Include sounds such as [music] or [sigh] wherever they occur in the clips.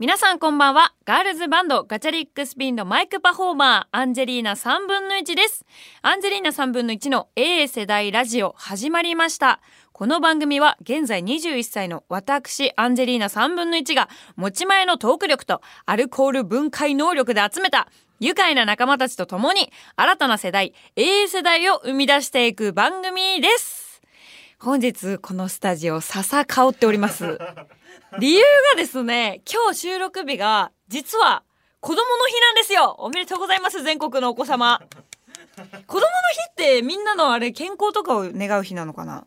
皆さんこんばんは。ガールズバンドガチャリックスピンのマイクパフォーマー、アンジェリーナ3分の1です。アンジェリーナ3分の1の A 世代ラジオ始まりました。この番組は現在21歳の私、アンジェリーナ3分の1が持ち前のトーク力とアルコール分解能力で集めた愉快な仲間たちと共に新たな世代、A 世代を生み出していく番組です。本日このスタジオ笹香っております。[laughs] 理由がですね、今日収録日が実は子供の日なんですよ。おめでとうございます、全国のお子様。子供の日ってみんなのあれ健康とかを願う日なのかな？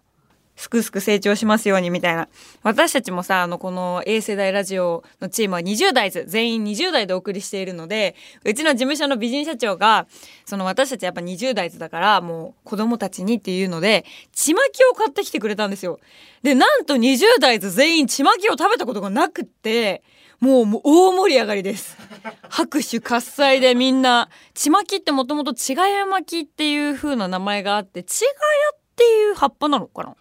すくすく成長しますようにみたいな。私たちもさ、あの、この A 世代ラジオのチームは20代です。全員20代でお送りしているので、うちの事務所の美人社長が、その私たちやっぱ20代だから、もう子供たちにっていうので、ちまきを買ってきてくれたんですよ。で、なんと20代全員ちまきを食べたことがなくって、もうもう大盛り上がりです。拍手喝采でみんな、ちまきってもともとちがや巻きっていう風な名前があって、ちがやっていう葉っぱなのかな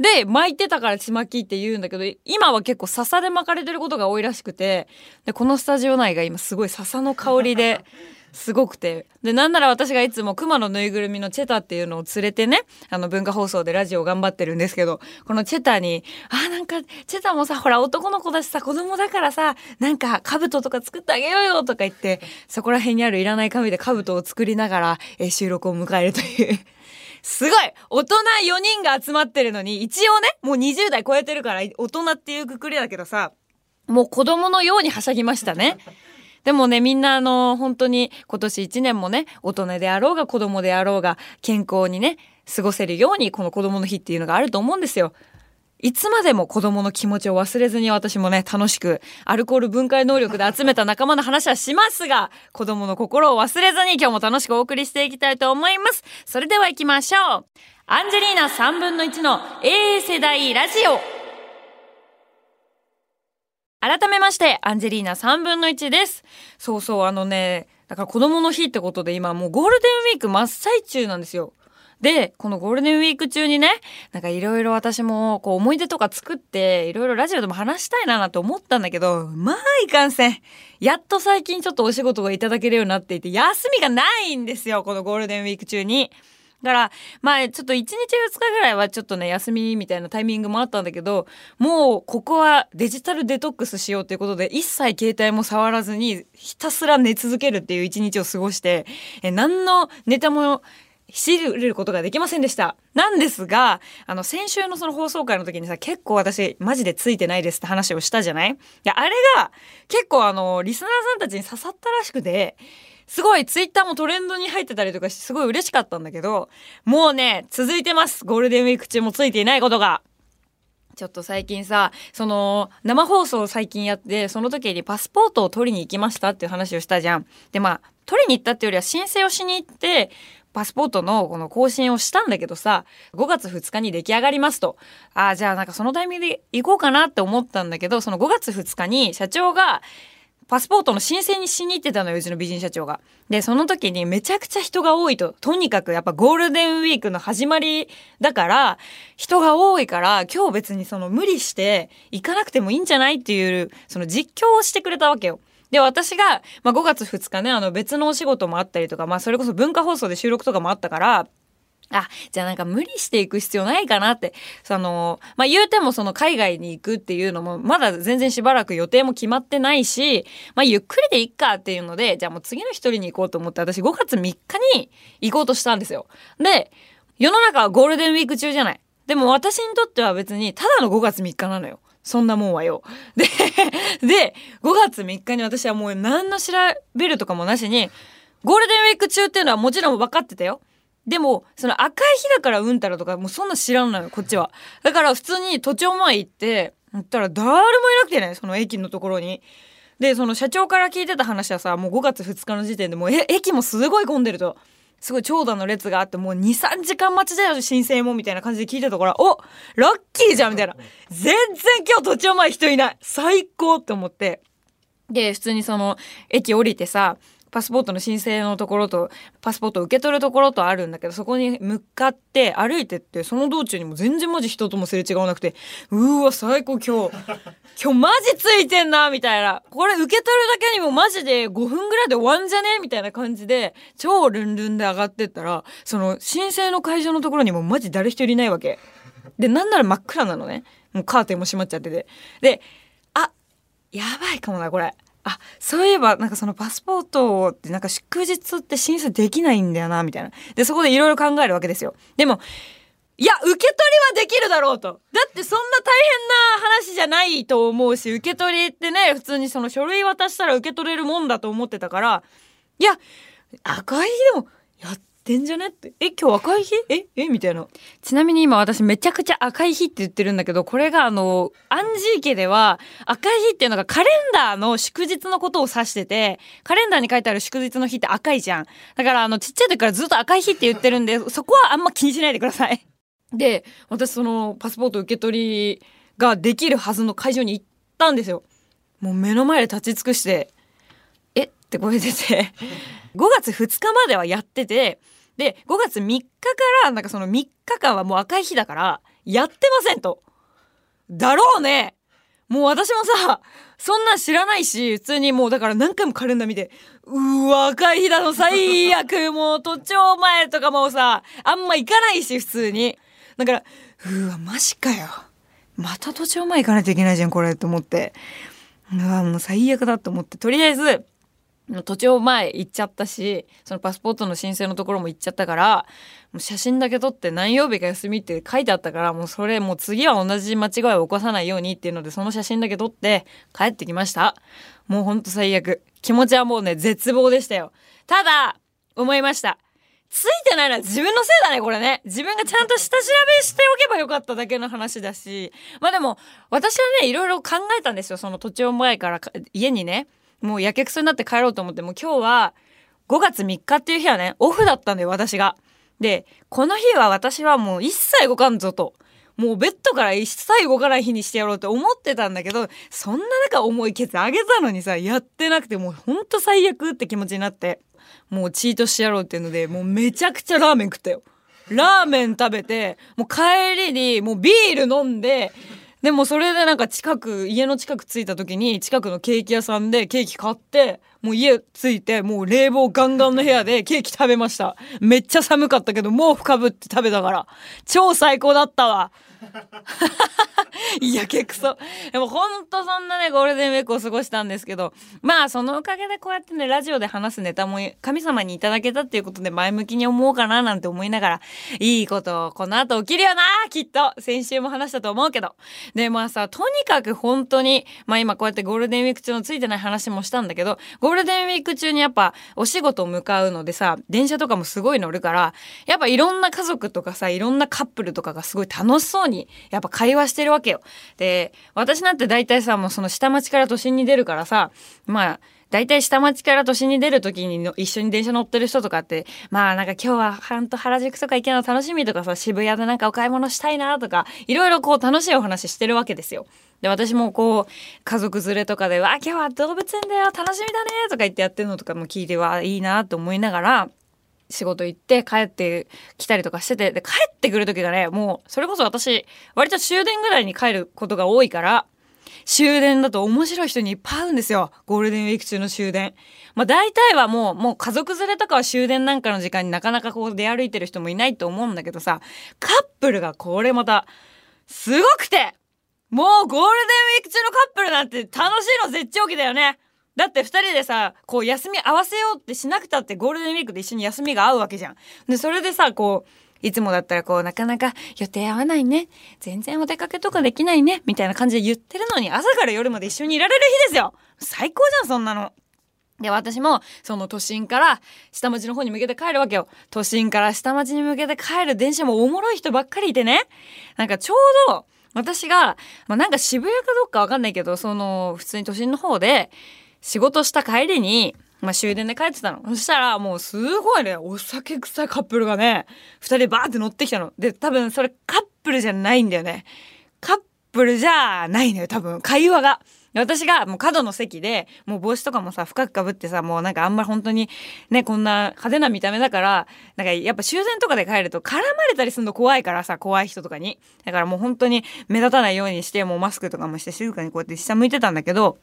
で、巻いてたからちまきって言うんだけど、今は結構笹で巻かれてることが多いらしくて、で、このスタジオ内が今すごい笹の香りで、[laughs] すごくて。で、なんなら私がいつも熊のぬいぐるみのチェタっていうのを連れてね、あの文化放送でラジオ頑張ってるんですけど、このチェタに、あ、なんか、チェタもさ、ほら男の子だしさ、子供だからさ、なんか兜とか作ってあげようよとか言って、そこら辺にあるいらない紙で兜を作りながら、えー収録を迎えるという。すごい大人4人が集まってるのに、一応ね、もう20代超えてるから大人っていうくくりだけどさ、もう子供のようにはしゃぎましたね。[laughs] でもね、みんなあの、本当に今年1年もね、大人であろうが子供であろうが、健康にね、過ごせるように、この子供の日っていうのがあると思うんですよ。いつまでも子供の気持ちを忘れずに私もね、楽しく、アルコール分解能力で集めた仲間の話はしますが、子供の心を忘れずに今日も楽しくお送りしていきたいと思います。それでは行きましょう。アンジェリーナ3分の1の A 世代ラジオ。改めまして、アンジェリーナ3分の1です。そうそう、あのね、だから子供の日ってことで今もうゴールデンウィーク真っ最中なんですよ。で、このゴールデンウィーク中にね、なんかいろいろ私もこう思い出とか作って、いろいろラジオでも話したいななんて思ったんだけど、まあいかんせん。やっと最近ちょっとお仕事がいただけるようになっていて、休みがないんですよ、このゴールデンウィーク中に。だから、まあ、ちょっと1日2日ぐらいはちょっとね、休みみたいなタイミングもあったんだけど、もう、ここはデジタルデトックスしようということで、一切携帯も触らずに、ひたすら寝続けるっていう一日を過ごして、え、何のネタも、知ることができませんでした。なんですが、あの、先週のその放送回の時にさ、結構私、マジでついてないですって話をしたじゃない？いや、あれが、結構あの、リスナーさんたちに刺さったらしくて、すごいツイッターもトレンドに入ってたりとかしてすごい嬉しかったんだけど、もうね、続いてます。ゴールデンウィーク中もついていないことが。ちょっと最近さ、その、生放送を最近やって、その時にパスポートを取りに行きましたっていう話をしたじゃん。で、まあ、取りに行ったってよりは申請をしに行って、パスポートのこの更新をしたんだけどさ、5月2日に出来上がりますと。ああ、じゃあなんかそのタイミングで行こうかなって思ったんだけど、その5月2日に社長が、パスポートの申請にしに行ってたのよ、うちの美人社長が。で、その時にめちゃくちゃ人が多いと。とにかくやっぱゴールデンウィークの始まりだから、人が多いから、今日別にその無理して行かなくてもいいんじゃないっていう、その実況をしてくれたわけよ。で、私が、まあ、5月2日ね、あの別のお仕事もあったりとか、まあ、それこそ文化放送で収録とかもあったから、あ、じゃあなんか無理していく必要ないかなって。その、まあ、言うてもその海外に行くっていうのも、まだ全然しばらく予定も決まってないし、まあ、ゆっくりでいっかっていうので、じゃあもう次の一人に行こうと思って、私5月3日に行こうとしたんですよ。で、世の中はゴールデンウィーク中じゃない。でも私にとっては別に、ただの5月3日なのよ。そんなもんはよ。で、[laughs] で、5月3日に私はもう何の調べるとかもなしに、ゴールデンウィーク中っていうのはもちろん分かってたよ。でも、その赤い日だからうんたらとか、もうそんな知らんのよ、こっちは。だから普通に都庁前行って、行ったら誰もいなくてね、その駅のところに。で、その社長から聞いてた話はさ、もう5月2日の時点でもう、え、駅もすごい混んでると。すごい長蛇の列があって、もう2、3時間待ちだよ、申請も、みたいな感じで聞いてたから、おラッキーじゃんみたいな。全然今日途中前人いない最高って思って。で、普通にその、駅降りてさ、パスポートの申請のところとパスポートを受け取るところとあるんだけどそこに向かって歩いてってその道中にも全然マジ人ともすれ違わなくてうーわ最高今日 [laughs] 今日マジついてんなみたいなこれ受け取るだけにもマジで5分ぐらいで終わんじゃね？みたいな感じで超ルンルンで上がってったらその申請の会場のところにもマジ誰一人いないわけ。でなんなら真っ暗なのねもうカーテンも閉まっちゃっててであやばいかもなこれ。あそういえばなんかそのパスポートってなんか祝日って申請できないんだよなみたいな。でそこでいろいろ考えるわけですよ。でもいや受け取りはできるだろうと。だってそんな大変な話じゃないと思うし受け取りってね普通にその書類渡したら受け取れるもんだと思ってたから。いや赤いでもやってんじゃねって。え今日赤い日？ええみたいな。ちなみに今私めちゃくちゃ赤い日って言ってるんだけどこれがあのアンジー家では赤い日っていうのがカレンダーの祝日のことを指しててカレンダーに書いてある祝日の日って赤いじゃん。だからあのちっちゃい時からずっと赤い日って言ってるんでそこはあんま気にしないでください。で私そのパスポート受け取りができるはずの会場に行ったんですよ。もう目の前で立ち尽くしてえ？って声出て。[laughs] 5月2日まではやっててで5月3日からなんかその3日間はもう赤い日だからやってませんと。だろうね。もう私もさそんなん知らないし普通にもうだから何回もカレンダー見てうわ赤い日だの最悪。もう都庁前とかもさあんま行かないし普通に。だからうわマジかよ。また都庁前行かないといけないじゃんこれと思って。うわもう最悪だと思って。とりあえず途中前行っちゃったしそのパスポートの申請のところも行っちゃったからもう写真だけ撮って何曜日か休みって書いてあったからもうそれもう次は同じ間違いを起こさないようにっていうのでその写真だけ撮って帰ってきました。もうほんと最悪。気持ちはもうね絶望でしたよ。ただ思いました。ついてないのは自分のせいだねこれね。自分がちゃんと下調べしておけばよかっただけの話だし。まあでも私はねいろいろ考えたんですよ。その途中前から家にね。もうやけくそになって帰ろうと思ってもう今日は5月3日っていう日はねオフだったんだよ私が。でこの日は私はもう一切動かんぞと。もうベッドから一切動かない日にしてやろうと思ってたんだけどそんな中重いケツあげたのにさやってなくてもうほんと最悪って気持ちになってもうチートしてやろうっていうのでもうめちゃくちゃラーメン食ったよ。ラーメン食べてもう帰りにもうビール飲んででもそれでなんか近く家の近く着いた時に近くのケーキ屋さんでケーキ買ってもう家着いてもう冷房ガンガンの部屋でケーキ食べました。めっちゃ寒かったけど毛布かぶって食べたから。超最高だったわ。[laughs] いやけくそでもほんとそんなねゴールデンウィークを過ごしたんですけどまあそのおかげでこうやってねラジオで話すネタも神様にいただけたっていうことで前向きに思うかななんて思いながらいいことこの後起きるよなきっと。先週も話したと思うけど。でまあさとにかく本当にまあ今こうやってゴールデンウィーク中のついてない話もしたんだけどゴールデンウィーク中にやっぱお仕事を向かうのでさ電車とかもすごい乗るからやっぱいろんな家族とかさいろんなカップルとかがすごい楽しそうにやっぱ会話してるわけよ。で、私なんて大体さ、もうその下町から都心に出るからさ、まあ、大体下町から都心に出る時にの一緒に電車乗ってる人とかって、まあなんか今日は半と原宿とか行けるの楽しみとかさ、渋谷でなんかお買い物したいなとか、いろいろこう楽しいお話してるわけですよ。で、私もこう、家族連れとかで、わ、今日は動物園だよ楽しみだねとか言ってやってるのとかも聞いて、わ、いいなと思いながら、仕事行って帰ってきたりとかしててで帰ってくる時がねもうそれこそ私割と終電ぐらいに帰ることが多いから終電だと面白い人にいっぱい会うんですよ。ゴールデンウィーク中の終電。まあ大体はもうもう家族連れとかは終電なんかの時間になかなかこう出歩いてる人もいないと思うんだけどさカップルがこれまたすごくてもうゴールデンウィーク中のカップルなんて楽しいの絶頂期だよね。だって2人でさこう休み合わせようってしなくたってゴールデンウィークで一緒に休みが合うわけじゃん。でそれでさこういつもだったらこうなかなか予定合わないね全然お出かけとかできないねみたいな感じで言ってるのに朝から夜まで一緒にいられる日ですよ最高じゃんそんなの。で、私も、その都心から下町の方に向けて帰るわけよ。都心から下町に向けて帰る電車もおもろい人ばっかりいてね。なんかちょうど、私が、まあ、なんか渋谷かどっかわかんないけど、その、普通に都心の方で、仕事した帰りに、まあ、終電で帰ってたの。そしたら、もうすごいね、お酒臭いカップルがね、二人バーって乗ってきたの。で、多分それカップルじゃないんだよね。カップルじゃないのよ、多分。会話が。私がもう角の席でもう帽子とかもさ深くかぶってさもうなんかあんまり本当にねこんな派手な見た目だからなんかやっぱ終電とかで帰ると絡まれたりするの怖いからさ怖い人とかにだからもう本当に目立たないようにしてもうマスクとかもして静かにこうやって下向いてたんだけど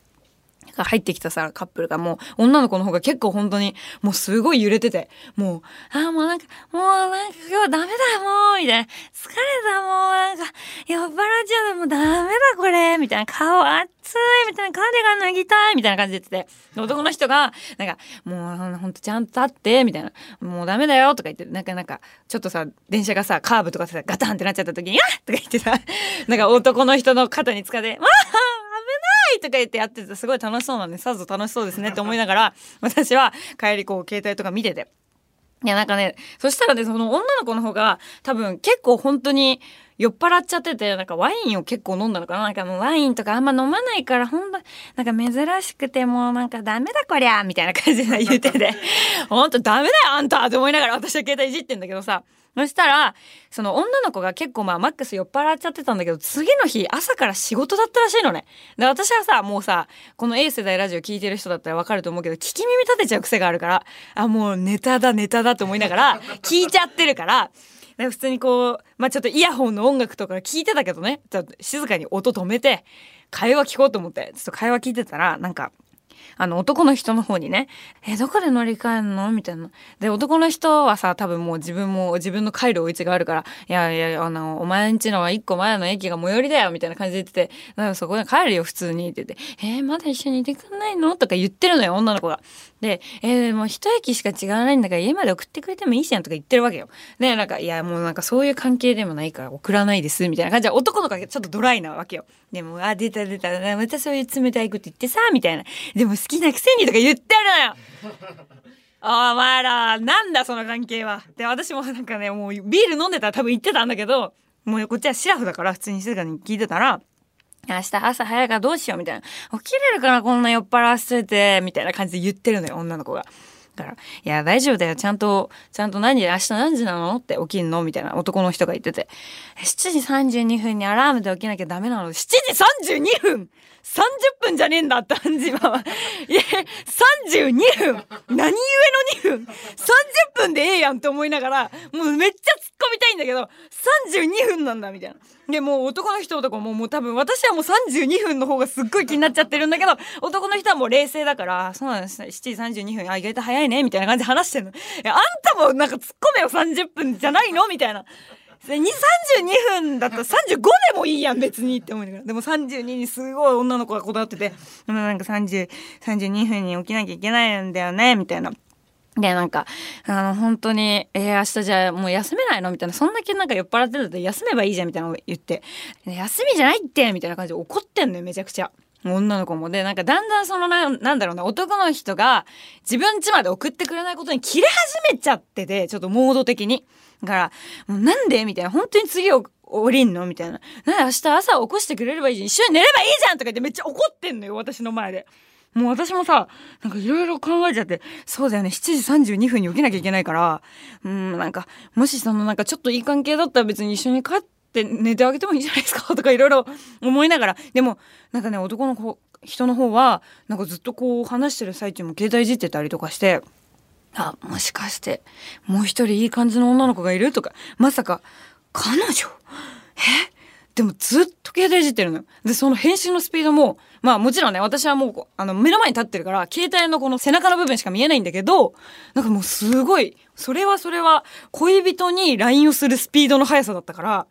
入ってきたさ、カップルがもう、女の子の方が結構本当に、もうすごい揺れてて、もう、ああ、もうなんか、もうなんか今日ダメだ、もう、みたいな。疲れた、もうなんか、酔っ払っちゃう、もうダメだ、これ、みたいな。顔熱い、みたいな。カーディガン脱ぎたい、みたいな感じで言ってて。男の人が、なんか、もうほんとちゃんと立って、みたいな。もうダメだよ、とか言って、なんかなんか、ちょっとさ、電車がさ、カーブとかさ、ガタンってなっちゃった時に、あとか言ってさ、なんか男の人の肩につかで、わあいとか言ってやっててすごい楽しそうなんでさぞ楽しそうですねって思いながら [laughs] 私は帰りこう携帯とか見てて。いやなんかねそしたらねその女の子の方が多分結構本当に酔っ払っちゃっててなんかワインを結構飲んだのかな。なんかもうワインとかあんま飲まないからほんとなんか珍しくてもうなんかダメだこりゃみたいな感じで言ってて。[laughs] ほんとダメだよあんた！って思いながら私は携帯いじってんだけどさそしたら、その女の子が結構まあマックス酔っ払っちゃってたんだけど、次の日朝から仕事だったらしいのね。で、私はさ、もうさ、この A 世代ラジオ聞いてる人だったらわかると思うけど、聞き耳立てちゃう癖があるから、あ、もうネタだネタだと思いながら、[laughs] 聞いちゃってるから、普通にこう、まあちょっとイヤホンの音楽とか聞いてたけどね、ちょっと静かに音止めて、会話聞こうと思って、ちょっと会話聞いてたら、なんか、あの、男の人の方にね、え、どこで乗り換えんの？みたいな。で、男の人はさ、多分もう自分も、自分の帰るお家があるから、いやいや、あの、お前んちのは一個前の駅が最寄りだよ、みたいな感じで言ってて、だかそこで帰るよ、普通にって言って、えー、まだ一緒にいてくんないの？とか言ってるのよ、女の子が。で、えー、もう一駅しか違わないんだから家まで送ってくれてもいいじゃんとか言ってるわけよ。で、なんか、いや、もうなんかそういう関係でもないから送らないです、みたいな感じで男の子がちょっとドライなわけよ。でも、あ、出た出た、またそういう冷たいこと言ってさ、みたいな。でもきなくせにとか言ってるのよお前ら、なんだその関係は。で、私もなんかね、もうビール飲んでたら多分言ってたんだけど、もうこっちはシラフだから普通に静かに聞いてたら、明日朝早いからどうしようみたいな。起きれるかなこんな酔っ払わせて、みたいな感じで言ってるのよ、女の子が。だから、いや、大丈夫だよ。ちゃんと、ちゃんと何時、明日何時なのって起きんの？みたいな男の人が言ってて。7時32分にアラームで起きなきゃダメなの？7時32分 !30 分じゃねえんだって感じは。いや、32分何故の2分 ?30 分でええやんって思いながら、もうめっちゃ突っ込みたいんだけど、32分なんだみたいな。で、もう男の人とかももう多分私はもう32分の方がすっごい気になっちゃってるんだけど、男の人はもう冷静だから、そうなんですね。7時32分、あ、意外と早いねみたいな感じで話してんの。え、あんたもなんか突っ込めよ30分じゃないの？みたいな。32分だったら35でもいいやん、別にって思いながら。でも32にすごい女の子がこだわってて、でもなんか30、32分に起きなきゃいけないんだよね、みたいな。で、なんか、あの、本当に、えー、明日じゃあもう休めないのみたいな、そんだけなんか酔っ払ってたら休めばいいじゃんみたいなのを言って、休みじゃないってみたいな感じで怒ってんのよ、めちゃくちゃ。女の子もで、なんかだんだんそのな、なんだろうな、男の人が自分家まで送ってくれないことに切れ始めちゃってて、ちょっとモード的に。だから、もうなんで？みたいな、本当に次を降りんの？みたいな。なんで明日朝起こしてくれればいいじゃん。一緒に寝ればいいじゃんとか言ってめっちゃ怒ってんのよ、私の前で。もう私もさ、なんかいろいろ考えちゃって、そうだよね、7時32分に起きなきゃいけないから、うん、なんか、もしそのなんかちょっといい関係だったら別に一緒に帰って寝てあげてもいいじゃないですか、とかいろいろ思いながら、でも、なんかね、男の子、人の方は、なんかずっとこう話してる最中も携帯いじってたりとかして、あ、もしかして、もう一人いい感じの女の子がいるとか、まさか、彼女？え？でもずっと携帯いじってるのよ。で、その返信のスピードも、まあもちろんね、私はもう、あの、目の前に立ってるから、携帯のこの背中の部分しか見えないんだけど、なんかもうすごい、それはそれは、恋人に LINE をするスピードの速さだったから、は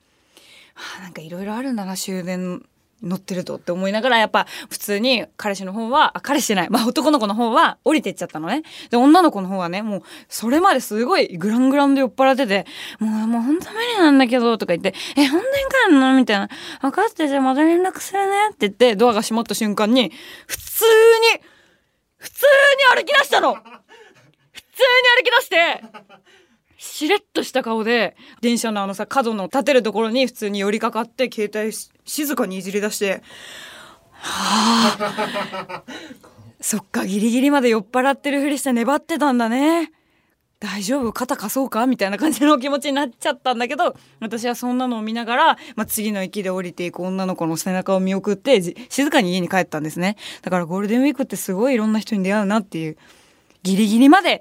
あ、なんかいろいろあるんだな、終電乗ってるとって思いながら、やっぱ普通に彼氏の方は、あ、彼氏じゃない、まあ男の子の方は降りてっちゃったのね。で、女の子の方はね、もうそれまですごいグラングランで酔っ払ってて、もう、もうほんと無理なんだけど、とか言って、え、本当に帰るの？みたいな。分かって、じゃあまた連絡するねって言って、ドアが閉まった瞬間に、普通に、普通に歩き出したの普通に歩き出して、しれっとした顔で電車のあのさ角の立てるところに普通に寄りかかって携帯静かにいじり出してはあそっかギリギリまで酔っ払ってるふりして粘ってたんだね。大丈夫？肩貸そうか？みたいな感じの気持ちになっちゃったんだけど私はそんなのを見ながら、まあ、次の駅で降りていく女の子の背中を見送って静かに家に帰ったんですね。だからゴールデンウィークってすごいいろんな人に出会うなっていうギリギリまで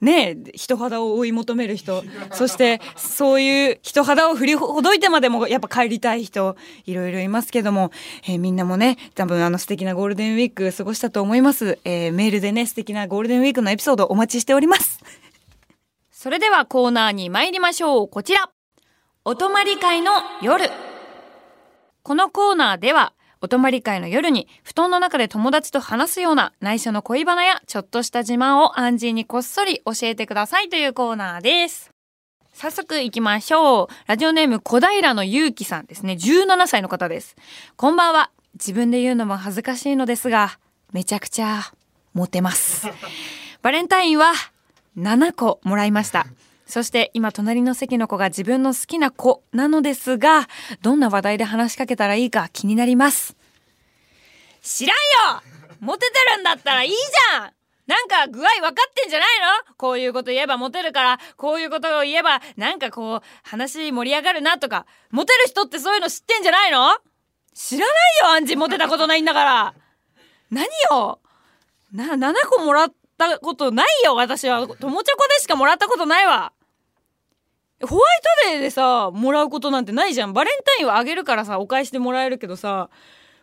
ね人肌を追い求める人。そしてそういう人肌を振りほどいてまでもやっぱ帰りたい人いろいろいますけども、えー、みんなもね多分あの素敵なゴールデンウィーク過ごしたと思います、えー、メールでね素敵なゴールデンウィークのエピソードお待ちしております。[laughs] それではコーナーに参りましょう。こちら。お泊まり会の夜。このコーナーではお泊まり会の夜に布団の中で友達と話すような内緒の恋バナやちょっとした自慢をアンジーにこっそり教えてくださいというコーナーです。早速行きましょう。ラジオネーム小平のゆうきさんですね。17歳の方です。こんばんは。自分で言うのも恥ずかしいのですが、めちゃくちゃモテます。バレンタインは7個もらいました。そして今隣の席の子が自分の好きな子なのですが、どんな話題で話しかけたらいいか気になります。知らんよモテてるんだったらいいじゃんなんか具合分かってんじゃないの？こういうこと言えばモテるから、こういうことを言えばなんかこう話盛り上がるなとか、モテる人ってそういうの知ってんじゃないの？知らないよアンジモテたことないんだから。何よ？な、7個もらったことないよ私は。友チョコでしかもらったことないわ。ホワイトデーでさもらうことなんてないじゃん。バレンタインはあげるからさお返しでもらえるけどさ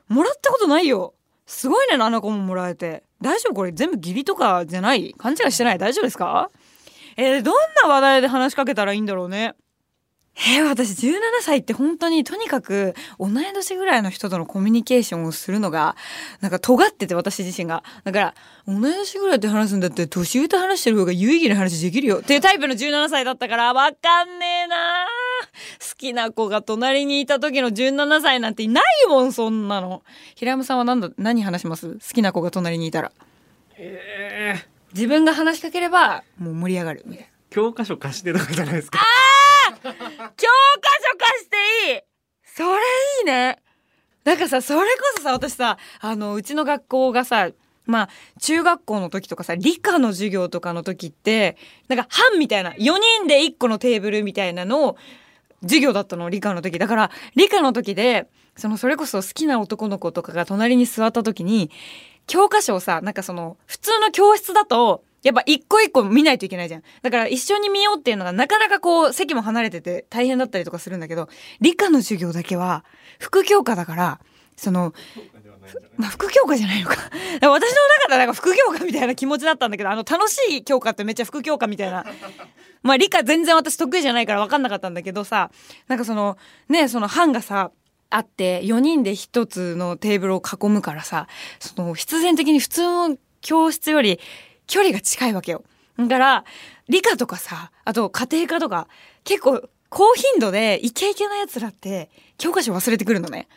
もらったことないよ。すごいね7個ももらえて。大丈夫これ？全部義理とかじゃない？勘違いしてない？大丈夫ですか？えー、どんな話題で話しかけたらいいんだろうね。えー、私17歳って本当にとにかく同い年ぐらいの人とのコミュニケーションをするのがなんか尖ってて私自身が。だから同い年ぐらいで話すんだって年上と話してる方が有意義な話できるよ。っていうタイプの17歳だったからわかんねえな。好きな子が隣にいた時の17歳なんていないもんそんなの。平山さんは何だ何話します？好きな子が隣にいたら。え。ー、自分が話しかければもう盛り上がるみたいな。教科書貸してとかじゃないですか。教科書貸していいそれいいね。なんかさそれこそさ私さあのうちの学校がさまあ中学校の時とかさ理科の授業とかの時ってなんか班みたいな4人で1個のテーブルみたいなのを授業だったの理科の時。だから理科の時でそのそれこそ好きな男の子とかが隣に座った時に教科書をさなんかその普通の教室だとやっぱ一個一個見ないといけないじゃん。だから一緒に見ようっていうのがなかなかこう席も離れてて大変だったりとかするんだけど、理科の授業だけは副教科だから、その、まあ、副教科じゃないのか。[laughs] 私の中ではなんか副教科みたいな気持ちだったんだけど、あの楽しい教科ってめっちゃ副教科みたいな。まあ理科全然私得意じゃないから分かんなかったんだけどさ、なんかその、ね、その班がさ、あって4人で1つのテーブルを囲むからさその必然的に普通の教室より距離が近いわけよ。だから、理科とかさ、あと家庭科とか、結構高頻度でイケイケなやつらって教科書忘れてくるのね。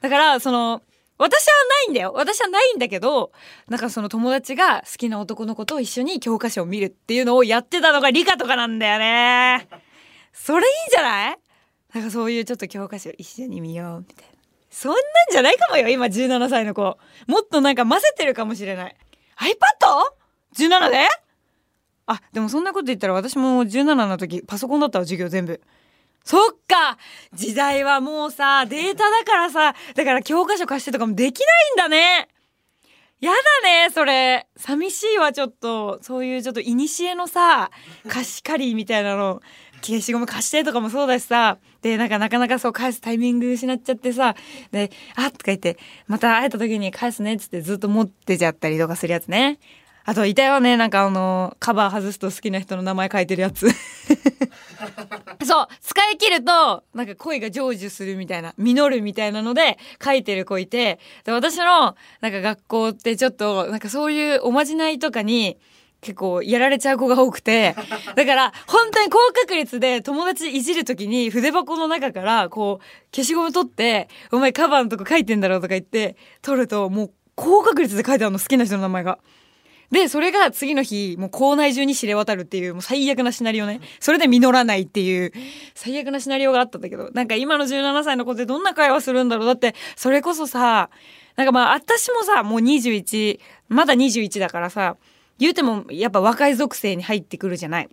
だから、その、私はないんだよ。私はないんだけど、なんかその友達が好きな男の子と一緒に教科書を見るっていうのをやってたのが理科とかなんだよね。それいいんじゃない？なんかそういうちょっと教科書一緒に見ようみたいな。そんなんじゃないかもよ、今17歳の子。もっとなんか混ぜてるかもしれない。iPad? 17で？あでもそんなこと言ったら私も17の時パソコンだったわ授業全部。そっか。時代はもうさデータだからさだから教科書貸してとかもできないんだね。やだねそれ。寂しいわちょっと。そういうちょっと古のさ貸し借りみたいなの消しゴム貸してとかもそうだしさ。でなんかなかなかそう返すタイミング失っちゃってさで「あっ」とか言ってまた会えた時に返すねっつってずっと持ってちゃったりとかするやつね。あといたよねなんかあのカバー外すと好きな人の名前書いてるやつ [laughs] そう使い切るとなんか恋が成就するみたいな実るみたいなので書いてる子いてで私のなんか学校ってちょっとなんかそういうおまじないとかに結構やられちゃう子が多くて [laughs] だから本当に高確率で友達いじる時に筆箱の中からこう消しゴム取って「お前カバーのとこ書いてんだろ」とか言って取るともう高確率で書いてあるの好きな人の名前が。で、それが次の日、もう校内中に知れ渡るっていう、もう最悪なシナリオね。それで実らないっていう、最悪なシナリオがあったんだけど、なんか今の17歳の子ってどんな会話するんだろうだって、それこそさ、なんかまあ、私もさ、もう21、まだ21だからさ、言うてもやっぱ若い属性に入ってくるじゃない。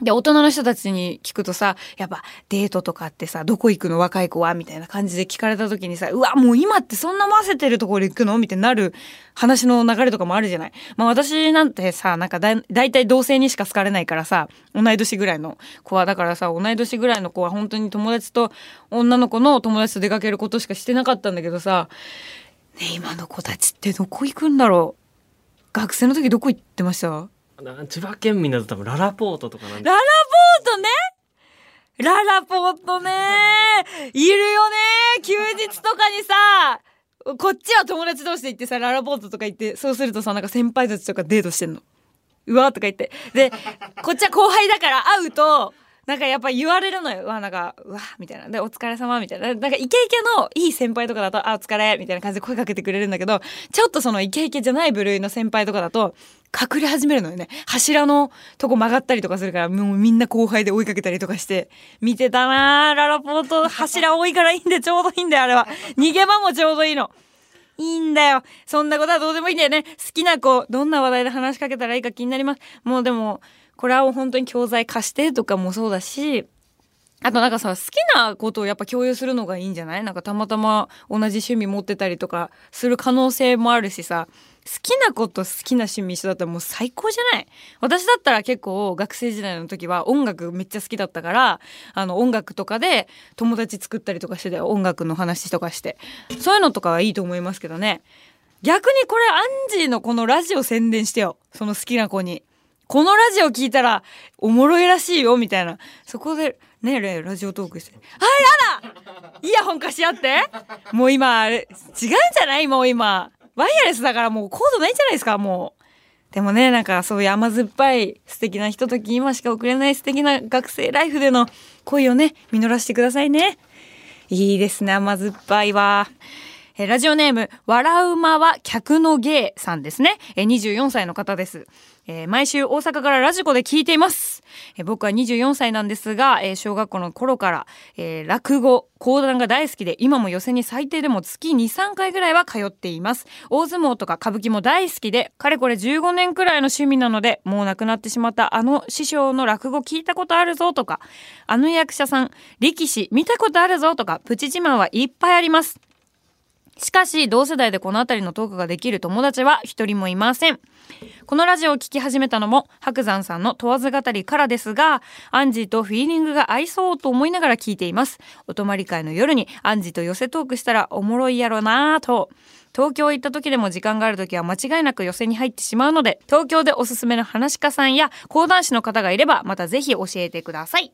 で、大人の人たちに聞くとさ、やっぱデートとかってさ、どこ行くの若い子はみたいな感じで聞かれた時にさ、うわ、もう今ってそんな混ぜてるところ行くの？みたいになる話の流れとかもあるじゃない？まあ私なんてさ、なんかだだいたい同性にしか好かれないからさ、同い年ぐらいの子は、だからさ、同い年ぐらいの子は本当に友達と女の子の友達と出かけることしかしてなかったんだけどさ、ね、今の子たちってどこ行くんだろう？学生の時どこ行ってました？千葉県民だと多分ララポートとかなんで。ララポートね？ララポートね。いるよね。休日とかにさこっちは友達同士で行ってさララポートとか行ってそうするとさなんか先輩たちとかデートしてんの。うわーとか言って。でこっちは後輩だから会うとなんかやっぱ言われるのよ。うわ、なんか、うわ、みたいな。で、お疲れ様みたいな。なんかイケイケのいい先輩とかだと、あ、お疲れみたいな感じで声かけてくれるんだけど、ちょっとそのイケイケじゃない部類の先輩とかだと、隠れ始めるのよね。柱のとこ曲がったりとかするから、もうみんな後輩で追いかけたりとかして、見てたなララポート柱多いからいいんでちょうどいいんだよ、あれは。逃げ場もちょうどいいの。いいんだよ。そんなことはどうでもいいんだよね。好きな子、どんな話題で話しかけたらいいか気になります。もうでも、これは本当に教材貸してとかもそうだし、あとなんかさ、好きなことをやっぱ共有するのがいいんじゃない？なんかたまたま同じ趣味持ってたりとかする可能性もあるしさ、好きなこと好きな趣味一緒だったらもう最高じゃない？私だったら結構学生時代の時は音楽めっちゃ好きだったから、あの音楽とかで友達作ったりとかしてたよ。音楽の話とかして。そういうのとかはいいと思いますけどね。逆にこれアンジーのこのラジオ宣伝してよ。その好きな子に。このラジオ聞いたらおもろいらしいよみたいな。そこでねえラジオトークして。あ、やだイヤホン貸し合ってもう今、あれ、違うんじゃない？もう今。ワイヤレスだからもうコードないじゃないですか、もう。でもね、なんかそういう甘酸っぱい素敵なひととき今しか送れない素敵な学生ライフでの恋をね、実らせてくださいね。いいですね、甘酸っぱいわ。えラジオネーム、笑うまは客の芸さんですね。え24歳の方です。えー、毎週大阪からラジコで聞いています。えー、僕は24歳なんですが、えー、小学校の頃から、え落語、講談が大好きで、今も寄席に最低でも月2、3回ぐらいは通っています。大相撲とか歌舞伎も大好きで、かれこれ15年くらいの趣味なので、もう亡くなってしまったあの師匠の落語聞いたことあるぞとか、あの役者さん、力士見たことあるぞとか、プチ自慢はいっぱいあります。しかし、同世代でこの辺りのトークができる友達は一人もいません。このラジオを聴き始めたのも白山さんの問わず語りからですがアンジーとフィーリングが合いそうと思いながら聞いています。お泊まり会の夜にアンジーと寄せトークしたらおもろいやろなぁと。東京行った時でも時間がある時は間違いなく寄せに入ってしまうので東京でおすすめの話し家さんや講談師の方がいればまたぜひ教えてください。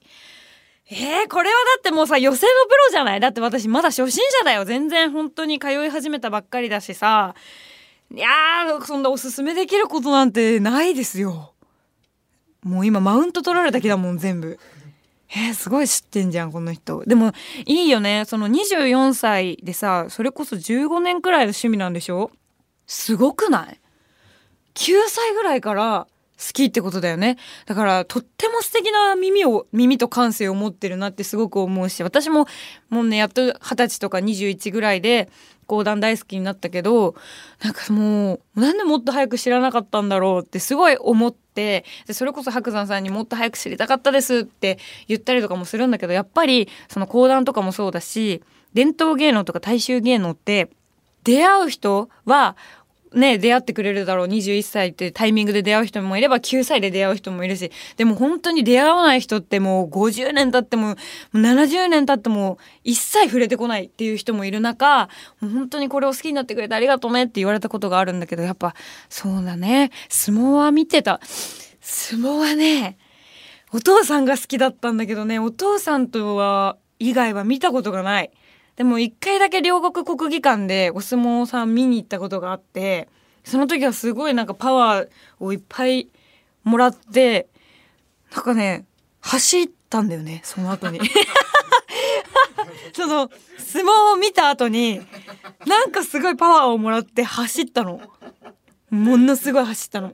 えー、これはだってもうさ、寄せのプロじゃない？だって私まだ初心者だよ。全然本当に通い始めたばっかりだしさ。いやー、そんなおすすめできることなんてないですよ。もう今マウント取られた気だもん、全部。えー、すごい知ってんじゃん、この人。でも、いいよね。その24歳でさ、それこそ15年くらいの趣味なんでしょ？すごくない ?9 歳ぐらいから好きってことだよね。だから、とっても素敵な耳を、耳と感性を持ってるなってすごく思うし、私ももうね、やっと20歳とか21ぐらいで、講談大好きになったけどなんかもうなんでもっと早く知らなかったんだろうってすごい思ってでそれこそ白山さんにもっと早く知りたかったですって言ったりとかもするんだけどやっぱりその講談とかもそうだし伝統芸能とか大衆芸能って出会う人はね、出会ってくれるだろう21歳ってタイミングで出会う人もいれば9歳で出会う人もいるしでも本当に出会わない人ってもう50年経っても70年経っても一切触れてこないっていう人もいる中本当にこれを好きになってくれてありがとうねって言われたことがあるんだけどやっぱそうだね相撲は見てた相撲はねお父さんが好きだったんだけどねお父さんとは以外は見たことがない。でも一回だけ両国国技館でお相撲さん見に行ったことがあってその時はすごいなんかパワーをいっぱいもらってなんかね走ったんだよねその後に。[laughs] その相撲を見た後になんかすごいパワーをもらって走ったの。ものすごい走ったの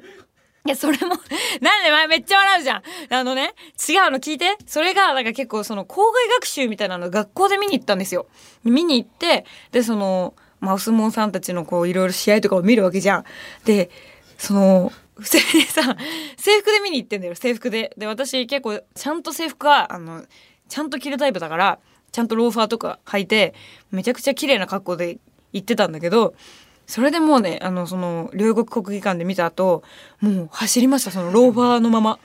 いや、それも [laughs] なんで前めっちゃ笑うじゃん。あのね、違うの聞いて。それが、なんか結構その、校外学習みたいなの学校で見に行ったんですよ。見に行って、で、その、まあ、お相撲さんたちのこう、いろいろ試合とかを見るわけじゃん。で、その、普通にさ制服で見に行ってんだよ制服でで私結構ちゃんと制服はあのちゃんと着るタイプだからちゃんとローファーとか履いてめちゃくちゃ綺麗な格好で行ってたんだけどそれでもうねあのその両国国技館で見た後もう走りましたそのローファーのまま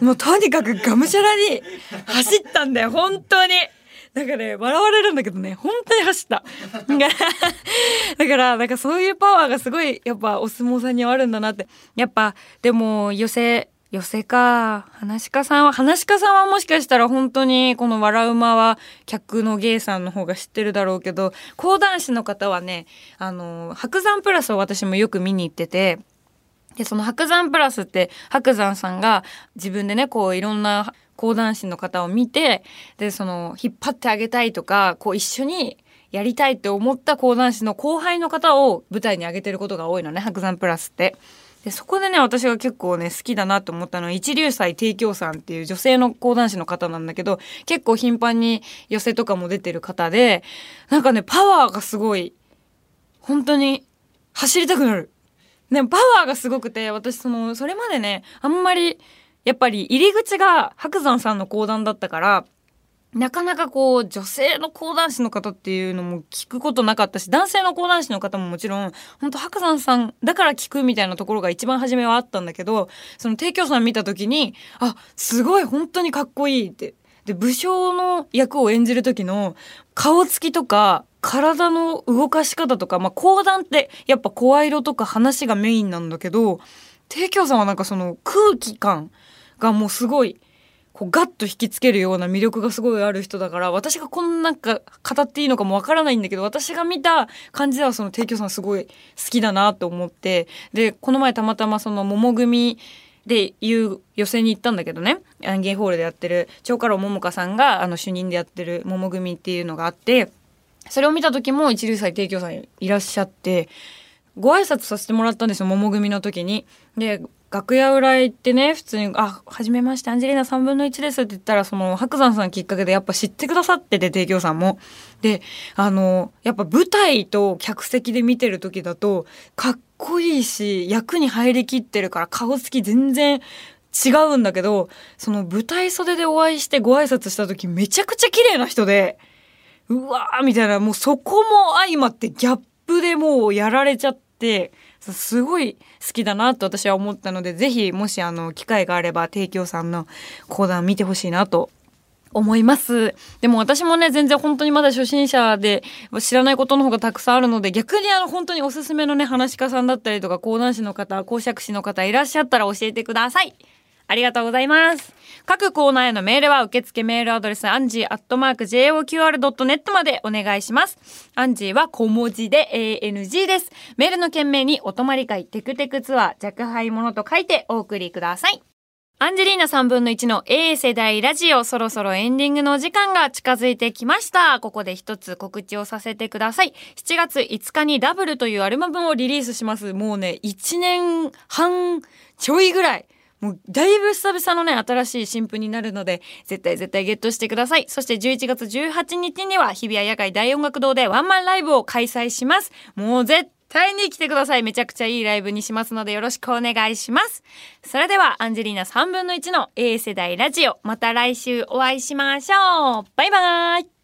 もうとにかくがむしゃらに走ったんだよ本当に。なんかね、笑われるんだけどね、本当に走った。だから、だから、なんかそういうパワーがすごい、やっぱお相撲さんにはあるんだなって。やっぱ、でも、寄せ、寄せか。話し家さんは、話し家さんはもしかしたら本当にこの笑う間は客の芸さんの方が知ってるだろうけど、講談師の方はね、あの、白山プラスを私もよく見に行ってて、で、その白山プラスって白山さんが自分でね、こういろんな講談師の方を見て、で、その引っ張ってあげたいとか、こう一緒にやりたいって思った講談師の後輩の方を舞台に上げてることが多いのね、白山プラスって。で、そこでね、私が結構ね、好きだなと思ったのは、一流祭提供さんっていう女性の講談師の方なんだけど、結構頻繁に寄せとかも出てる方で、なんかね、パワーがすごい、本当に走りたくなる。ね、パワーがすごくて、私その、それまでね、あんまり、やっぱり入り口が白山さんの講談だったから、なかなかこう、女性の講談師の方っていうのも聞くことなかったし、男性の講談師の方ももちろん、本当白山さんだから聞くみたいなところが一番初めはあったんだけど、その提供さん見た時に、あ、すごい本当にかっこいいって。で、武将の役を演じる時の顔つきとか、体の動かし方とか、まあ、講談ってやっぱ声色とか話がメインなんだけど、提供さんはなんかその空気感がもうすごい、こうガッと引きつけるような魅力がすごいある人だから、私がこんなんか語っていいのかもわからないんだけど、私が見た感じではその提供さんすごい好きだなと思って、で、この前たまたまその桃組でいう予選に行ったんだけどね、アンゲーホールでやってる、長家老桃香さんがあの主任でやってる桃組っていうのがあって、それを見た時も一流祭提供さんいらっしゃって、ご挨拶させてもらったんですよ、桃組の時に。で、楽屋裏行ってね、普通に、あ、はじめまして、アンジェリーナ3分の1ですって言ったら、その、白山さんきっかけでやっぱ知ってくださってて、提供さんも。で、あの、やっぱ舞台と客席で見てる時だと、かっこいいし、役に入りきってるから顔つき全然違うんだけど、その舞台袖でお会いしてご挨拶した時めちゃくちゃ綺麗な人で、うわーみたいな、もうそこも相まってギャップでもうやられちゃって、すごい好きだなと私は思ったので、ぜひもしあの機会があれば提供さんの講談見てほしいなと思います。でも私もね、全然本当にまだ初心者で知らないことの方がたくさんあるので、逆にあの本当におすすめのね、噺家さんだったりとか、講談師の方、講釈師の方いらっしゃったら教えてください。ありがとうございます。各コーナーへのメールは受付メールアドレスアンジーアットマーク JOQR.net までお願いします。アンジーは小文字で ANG です。メールの件名にお泊まり会テクテクツアー若輩者と書いてお送りください。アンジェリーナ3分の1の A 世代ラジオそろそろエンディングのお時間が近づいてきました。ここで一つ告知をさせてください。7月5日にダブルというアルバムをリリースします。もうね、1年半ちょいぐらい。もうだいぶ久々のね、新しい新譜になるので、絶対絶対ゲットしてください。そして11月18日には日比谷野外大音楽堂でワンマンライブを開催します。もう絶対に来てください。めちゃくちゃいいライブにしますのでよろしくお願いします。それではアンジェリーナ3分の1の A 世代ラジオ。また来週お会いしましょう。バイバーイ